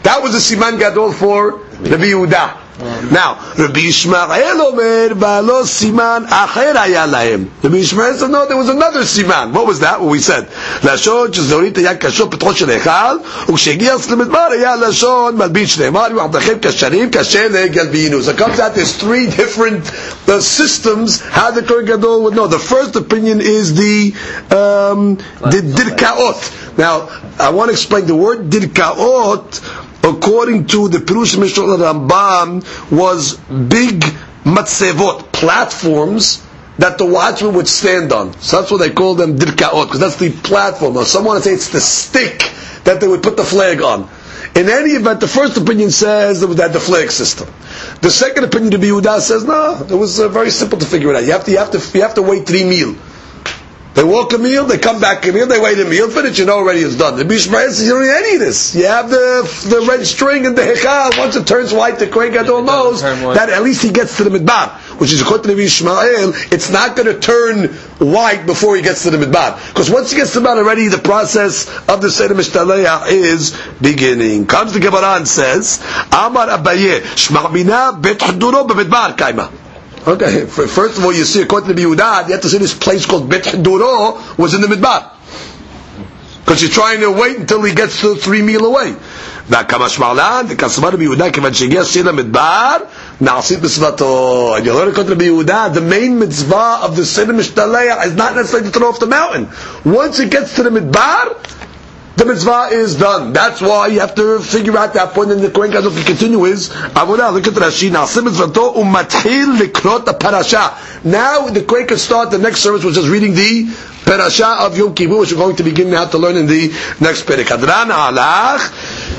That was the siman gadol for Rabbi Yehuda. Now, Rabbi Yishmael Omer, Balo Siman Acher Haya Lahem. Rabbi Yishmael said, no, there was another Siman. What was that? What we said. לשון שזהורית היה קשור פתחו של היכל, וכשהגיע למדבר היה לשון מלבין שנאמר, ועבדכם כשרים, קשה לגלבינו. So it comes out there's three different uh, systems how the Kohen Gadol would know. The first opinion is the, um, the dirkaot. Now, I want to explain the word dirkaot according to the Pirush Mishnah Rambam, was big matzevot, platforms that the watchman would stand on. So that's what they call them dirkaot, because that's the platform. Or some want to say it's the stick that they would put the flag on. In any event, the first opinion says that had the flag system. The second opinion to be Yehuda says no, it was uh, very simple to figure it out. You have to, you have to, you have to wait three meal. They walk a meal, they come back a meal, they wait a meal, finish, you know already it's done. The Bishmael says, you don't need any of this. You have the the red string and the hechal. Once it turns white, the Kohen Gadol knows that at least he gets to the midbar. Which is according to the Bishmael, it's not going to turn white before he gets to the midbar. Because once he gets to the midbar already, the process of the Seder Mishtaleah is beginning. Comes the Gemara and says, Amar Abaye, Shma'bina bet kaima. Okay, first of all, you see, according to Yehuda, you have to say this place called Bet Duro was in the Midbar. Because you're trying to wait until he gets to three meal away. והכמה מעלן, וכסמר רבי יהודה, כיוון שהגיע שיר למדבר, נעשית מצוותו. And you learn according to Rabbi Yehuda, the main mitzvah of the Seder Mishtaleh is not necessarily to throw off the mountain. Once it gets to the Midbar, the mitzvah is done. That's why you have to figure out that point. point, and the Kohen Gadol can continue his avodah. Look at Rashi now. mitzvato umatchil the parasha. Now the Kohen can start the next service, which is reading the parasha of Yom Kippur, which we're going to begin now to learn in the next perek. Hadran alach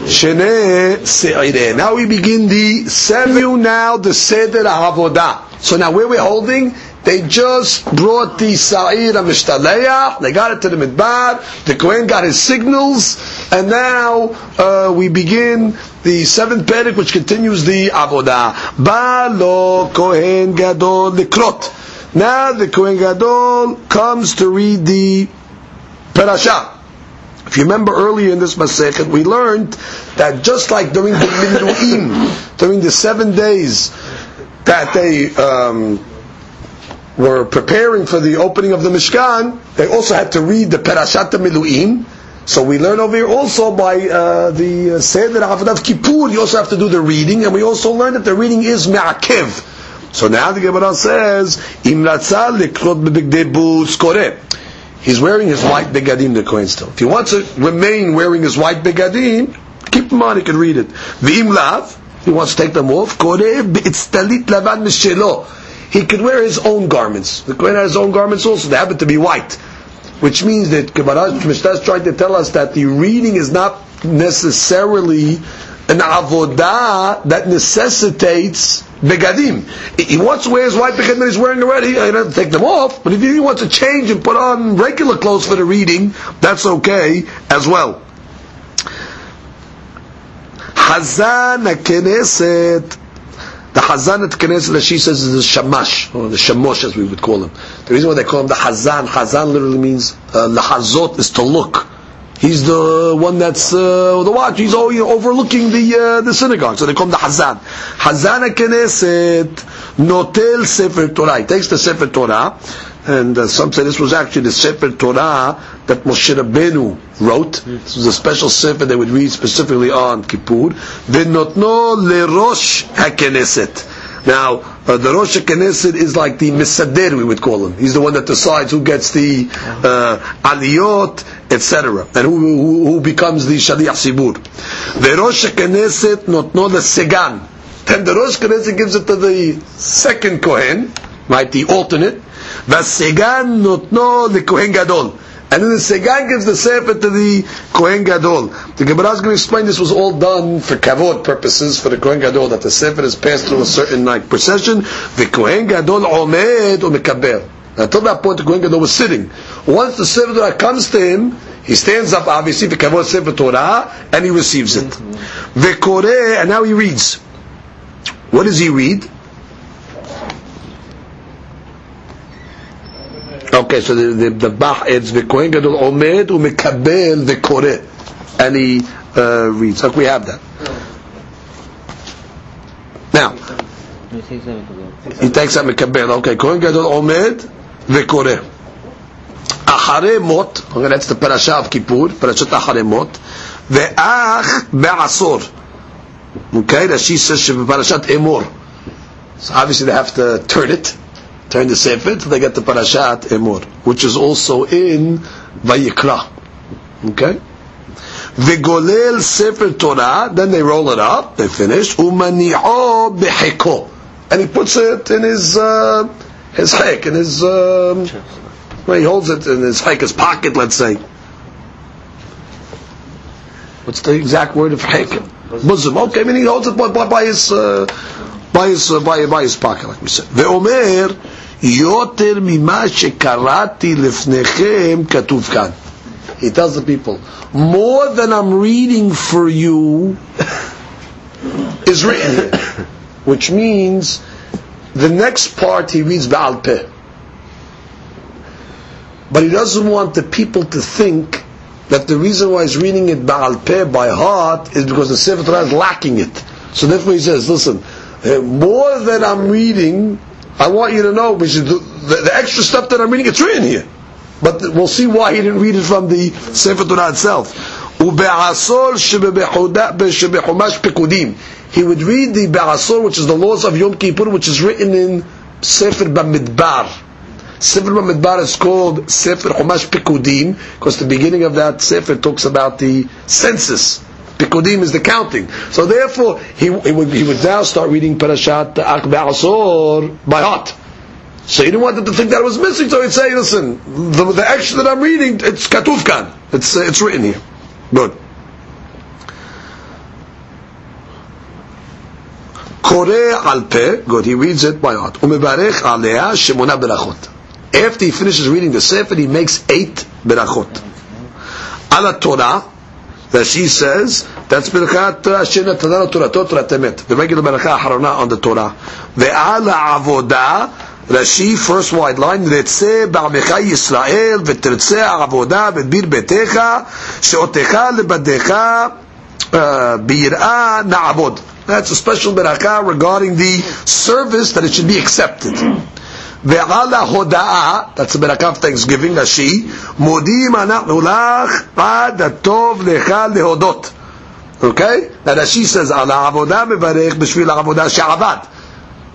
shene seire. Now we begin the seven. Now the seder avodah. So now where we're holding they just brought the Sa'ir Mishtaleach, they got it to the Midbar, the Kohen got his signals, and now uh, we begin the seventh Perek, which continues the Avodah. Balo Kohen Gadol Likrot. Now the Kohen Gadol comes to read the Parashah. If you remember earlier in this Masechet, we learned that just like during the Miluim, during the seven days that they um, were preparing for the opening of the Mishkan, they also had to read the Perashat Miluim. So we learn over here also by uh, the uh, Seder Avodah Kippur, you also have to do the reading, and we also learn that the reading is Me'akev. So now the Gemara says. He's wearing his white begadim, the Kohen still. If he wants to remain wearing his white begadim, keep them on, he can read it. V'im lav, he wants to take them off, kore it's talit lavan mishelo he could wear his own garments. The Kohen has his own garments also. They happen to be white. Which means that Mishnah is trying to tell us that the reading is not necessarily an avodah that necessitates begadim. He wants to wear his white begadim he's wearing already. He doesn't take them off. But if he wants to change and put on regular clothes for the reading, that's okay as well. Hazan Knesset the Hazan at Knesset, she says, is the Shamash, or the Shamosh as we would call him. The reason why they call him the Hazan, Hazan literally means uh, Lahazot is to look. He's the one that's uh, the watch. He's all, you know, overlooking the uh, the synagogue, so they call him the Hazan. Hazan Knesset notel Sefer Torah. He takes the Sefer Torah, and uh, some say this was actually the Sefer Torah that Moshe Rabbeinu wrote. This was a special sefer they would read specifically on Kippur. V'notno lerosh hakeneset. Now, uh, the Rosh HaKnesset is like the Misader, we would call him. He's the one that decides who gets the uh, aliyot, etc. And who, who, who, becomes the Shaliach Sibur. The Rosh HaKnesset notno the Segan. Then the Rosh HaKnesset gives it to the second Kohen, right, the alternate. The Segan notno the Kohen Gadol. And then the Segan gives the Sefer to the Kohen Gadol. The Gemara is going to explain this was all done for kavod purposes for the Kohen Gadol, that the Sefer is passed through a certain like procession. The Kohen Gadol omed or mekaber. Until that point, the Kohen Gadol was sitting. Once the Sefer Torah comes to him, he stands up, obviously, for kavod Sefer Torah, and he receives it. Vekore, and now he reads. What does he read? Okay, so the the, the Bach is v'kohen gadol omed u'mekabel v'koreh, and he uh, reads. Like we have that. Now, he takes that mekabel. Okay, kohen gadol omed v'koreh. Mot. Okay, that's the parasha of Kippur, parashat achare mot. Ve'ach be'asor. Okay, she says parashat emor. So obviously they have to turn it turn the Sefer till they get the Parashat Emor, which is also in Vayikra. Okay? Vigolel Sefer Torah, then they roll it up, they finish, umani'o beheko. And he puts it in his, uh, his hek, in his, um, well, he holds it in his hek, his pocket, let's say. What's the exact word of hek? Bosom. Okay, I mean he holds it by, by, by his, uh, by his, uh, by, by his pocket, like we said. Ve'omer, Yoter mima shekarati lefnechem katuv. He tells the people, more than I'm reading for you is written here. Which means, the next part he reads Ba'al Peh. But he doesn't want the people to think that the reason why he's reading it Ba'al Peh by heart is because the Sefer Torah is lacking it. So therefore he says, listen, uh, more than I'm reading I want you to know, the, the, extra stuff that I'm reading, it's written here. But we'll see why he didn't read it from the Sefer Torah itself. He would read the Be'asor, which is the laws of Yom Kippur, which is written in Sefer Bamidbar. Sefer Bamidbar is called Sefer Chumash Pikudim because the beginning of that Sefer talks about the census. Pikudim is the counting. So therefore, he, he, would, he would now start reading Parashat Akba'asor by heart. So he didn't want them to think that was missing, so he'd say, listen, the, the that I'm reading, it's Katufkan. It's, uh, it's written here. Good. Kore al peh, good, he reads it by heart. Umebarech alea shemona berachot. After he finishes reading the Sefer, he makes eight berachot. Ala Torah, that she says, that's ברכת אשר נתנה לו תורתו תורת אמת. ומגיד לברכה האחרונה on the Torah. ועל העבודה, רש"י, first wide line, רצה בעמך ישראל ותרצה העבודה בדביר ביתך, שאותך לבדיך ביראה נעבוד. That's a special berakah regarding the service that it should be accepted. Ve'ala hoda'a, that's a berakah of thanksgiving, Rashi, modim anachnu lach ad atov lecha lehodot. Okay? Now Rashi says, ala avodah mevarech b'shvil avodah she'avad.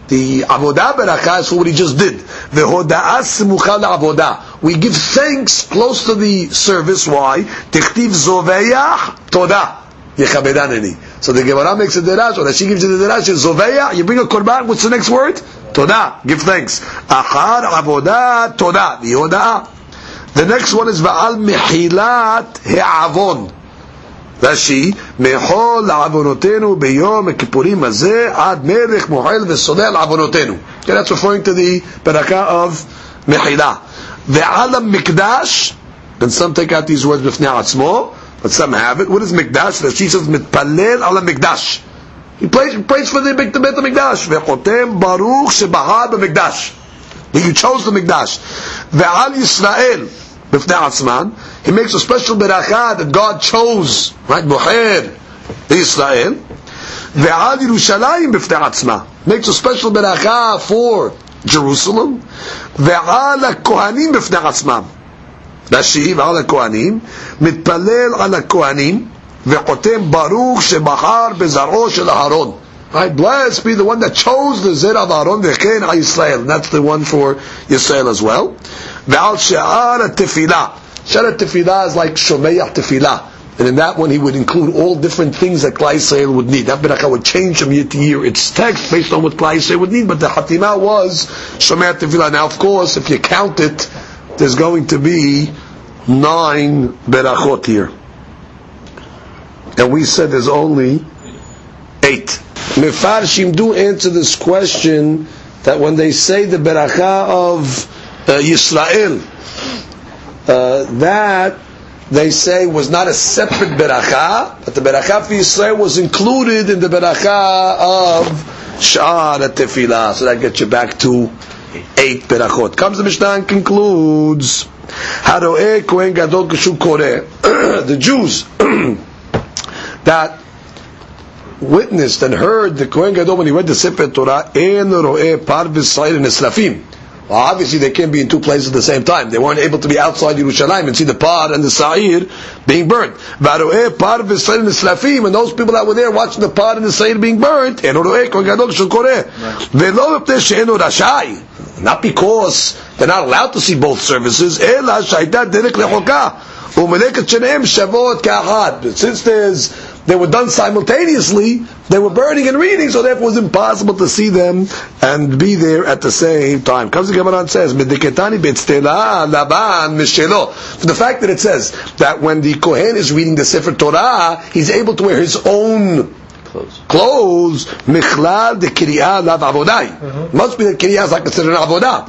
The avodah berakah is for what he just did. Ve'hoda'a simucha le'avodah. We give thanks close to the service. Why? Tichtiv zoveyach todah. Yechabedaneni. So the Gemara makes a derash, or she gives you the derash, Zoveya, you bring a korban, what's the next word? Todah, give thanks. Achar avodah, todah, the yodah. The next one is Ba'al mehilat he'avon. רש"י, מחול לעוונותינו ביום הכיפורים הזה עד מלך מוחל וסודה על עוונותינו. Okay, that's referring to the ברכה of מחילה. ועל המקדש, and some take out these words בפני עצמו, but some have it. What is Mikdash? Rashi says mitpalel ala Mikdash. He prays, prays for the Beit Mikdash. Ve'chotem baruch shebahar b'Mikdash. That you chose the Mikdash. Ve'al Yisrael b'fnei atzman. He makes a special beracha that God chose. Right? Boher Israel. Ve'al Yerushalayim b'fnei atzma. Makes a special beracha for Jerusalem. Ve'al Kohanim b'fnei atzmam. רש"י ועל הכהנים, מתפלל על הכהנים וחותם ברוך שבחר בזרעו של אהרון. Right? Blessed be the one that chose the Zer of Aaron וכן על ישראל. That's the one for Yisrael as well. ועל שאר התפילה. שאר התפילה is like שומע תפילה. And in that one he would include all different things that Klai Yisrael would need. That Beracha would change from year to year its text based on what Klai Yisrael would need, but the Hatima was Shomei Tefillah. Now of course, if you count it, there's going to be nine berachot here. And we said there's only eight. Mefarshim do answer this question that when they say the beracha of uh, Yisrael, uh, that they say was not a separate beracha, but the beracha for Yisrael was included in the beracha of Sha'ar Tefillah. So that gets you back to eight berachot. Comes the Mishnah and concludes, the Jews that witnessed and heard the Kohen Gadol when he read the Sefer Torah, En Roe Par V'Sayir Nesrafim. Well, obviously they can't be in two places at the same time. They weren't able to be outside Yerushalayim and see the par and the sa'ir being burnt. Varoeh par v'sa'ir neslafim, and those people that were there watching the par and the sa'ir being burnt, eh, eno roeh kol gadol shel koreh. Ve'lo mepnei she'eno rashai. Not because they're not allowed to see both services, eh, ela shayta derek lechoka. Umeleket sheneim shavot ka'achad. But since there's they were done simultaneously, they were burning and reading, so therefore it was impossible to see them and be there at the same time. Comes the Gemara and says. For the fact that it says that when the Kohen is reading the Sefer Torah, he's able to wear his own Close. clothes, michlal de kiriyah lav avodai. Mm-hmm. Must be that kiriyah is like considered an avodah.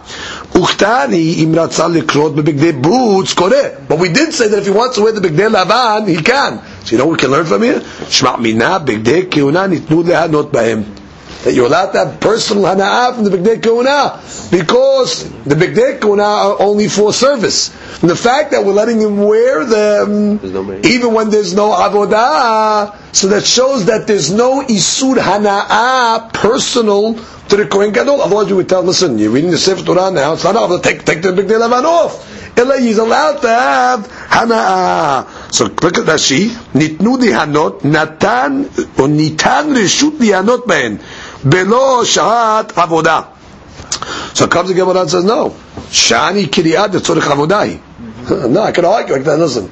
Uchtani im ratzal likrot bebigdei butz koreh. But we did say that if he wants to wear the bigdei lavan, he can. So you know what we can learn from here? Shma mina bigdei kiuna nitnu lehanot bahem. That you're allowed to have personal hana'ah from the bigdei kiuna because the bigdei kiuna are only for service. And the fact that we're letting him wear them no even when there's no avodah, so that shows that there's no isur hana'ah personal to the Kohen Gadol. Otherwise, you would tell, listen, you're reading the Sefer Torah now, it's not allowed to take, take the big Lavan off. Ella, he's allowed to have hana'ah. So, look Rashi, nitnu dihanot, natan, or nitan reshut dihanot behen, belo shahat avodah. So comes the Gemara and says, no. Shani kiriyah tzorich avodai. No, I can argue like that. Listen,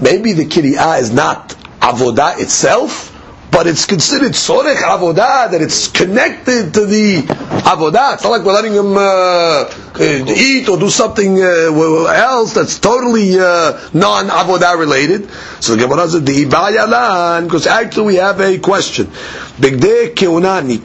maybe the kiriyah is not avodah itself, but it's considered sorech avodah, that it's connected to the avodah. It's not like we're letting him uh, eat or do something uh, else that's totally uh, non-avodah related. So the Gemara says, the because actually we have a question. Bigdei or?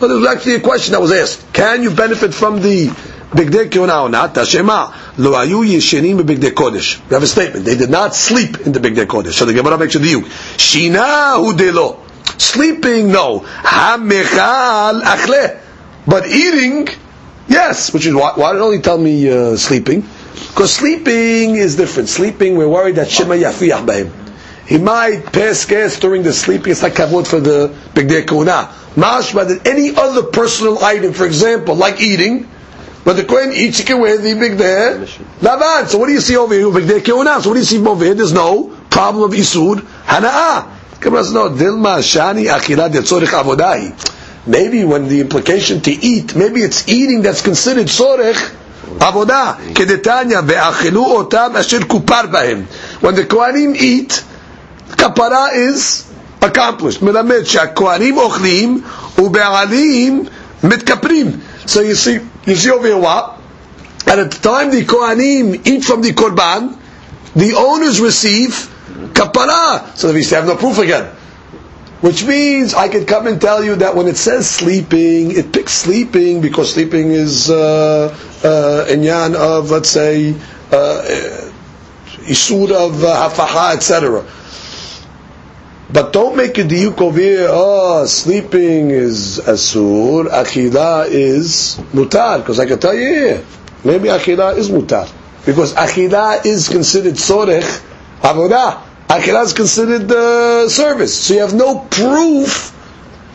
Well, there was actually a question that was asked. Can you benefit from the bigdei keuna or not? Tashema lo ayu yeshenim b'bigdei kodesh. We have a statement. They did not sleep in the bigdei kodesh. So the Gemara makes a diuk. Shina hu delo. Sleeping, no. Hamechal achle. But eating, yes. Which is why, why did only tell me uh, sleeping? Because sleeping is different. Sleeping, we're worried that Shema yafiyah b'him. He might pass gas during the sleeping. It's like kavod for the bigdei kuna. Mashma that any other personal item, for example, like eating, but the Kohen eats chicken with the Bigdeh Lavan. So what do you see over here? Bigdeh Keuna. So what do you see over here? There's no problem of Isur Hana'ah. Gemara no, Dilma Shani Achilat Yetzorich Avodai. Maybe when the implication to eat, maybe it's eating that's considered Tzorich עבודה, כדתניא, ve'Achilu Otam Asher Kupar בהם. When the Kohanim eat, kapara is accomplished. מלמד שהכוהנים Ochlim ובעלים Mitkaprim. So you see, you see over here what? At the time the Kohanim eat from the Korban, the owners receive kapara. So they used have no proof again. Which means I can come and tell you that when it says sleeping, it picks sleeping because sleeping is uh, uh, inyan of, let's say, uh, isur of uh, hafaha, etc. But don't make a diuk over here, oh, sleeping is asur, achilah is mutar. Because I can tell you here, maybe achilah is mutar. Because achilah is considered sorech, avodah. Achilah is considered uh, service. So you have no proof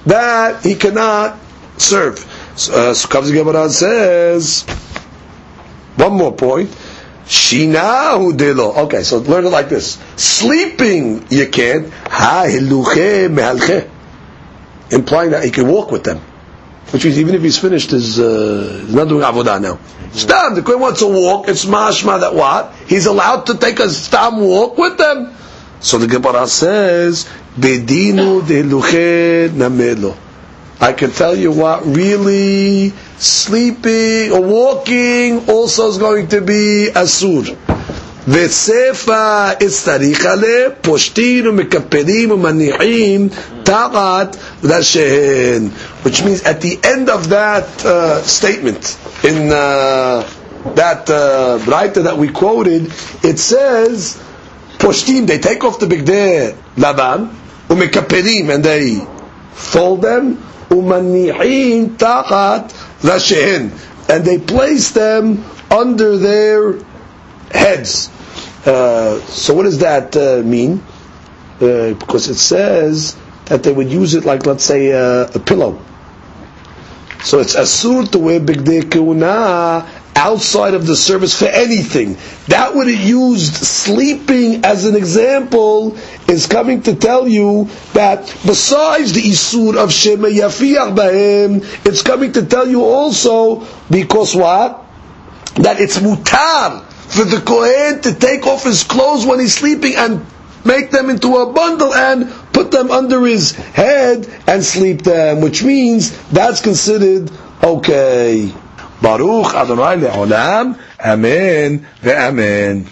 that he cannot serve. So, uh, so comes Gemara says, one more point. Shinahu delo. Okay, so learn it like this. Sleeping, you can't. Ha mehalche. Implying that he can walk with them. Which means even if he's finished his, uh, he's not doing avodah now. Stam, the Kohen wants to walk, it's mashma that what? He's allowed to take a stam walk with them. So the Gemara says, Bedinu de luche namelo. I can tell you what, really, sleeping or walking also is going to be asur. וספר אצטריך עליה, פושטין ומקפלים ומניחים תחת ראשיהן. Which means at the end of that uh, statement, in uh, that uh, writer that we quoted, it says, poshtim, they take off the bigdei laban, umekapelim, and they fold them, umanihin tachat rashehin, and they place them under their heads. Uh, so what does that uh, mean? Uh, because it says that they would use it like, let's say, uh, a pillow. So it's asur to wear bigdei keuna outside of the service for anything. That would have used sleeping as an example is coming to tell you that besides the isur of shema yafiach bahem, it's coming to tell you also because what? That it's mutar for the kohen to take off his clothes when he's sleeping and make them into a bundle and put them under his head and sleep them, which means that's considered okay. Baruch Adonai le'olam, Amen ve'amen.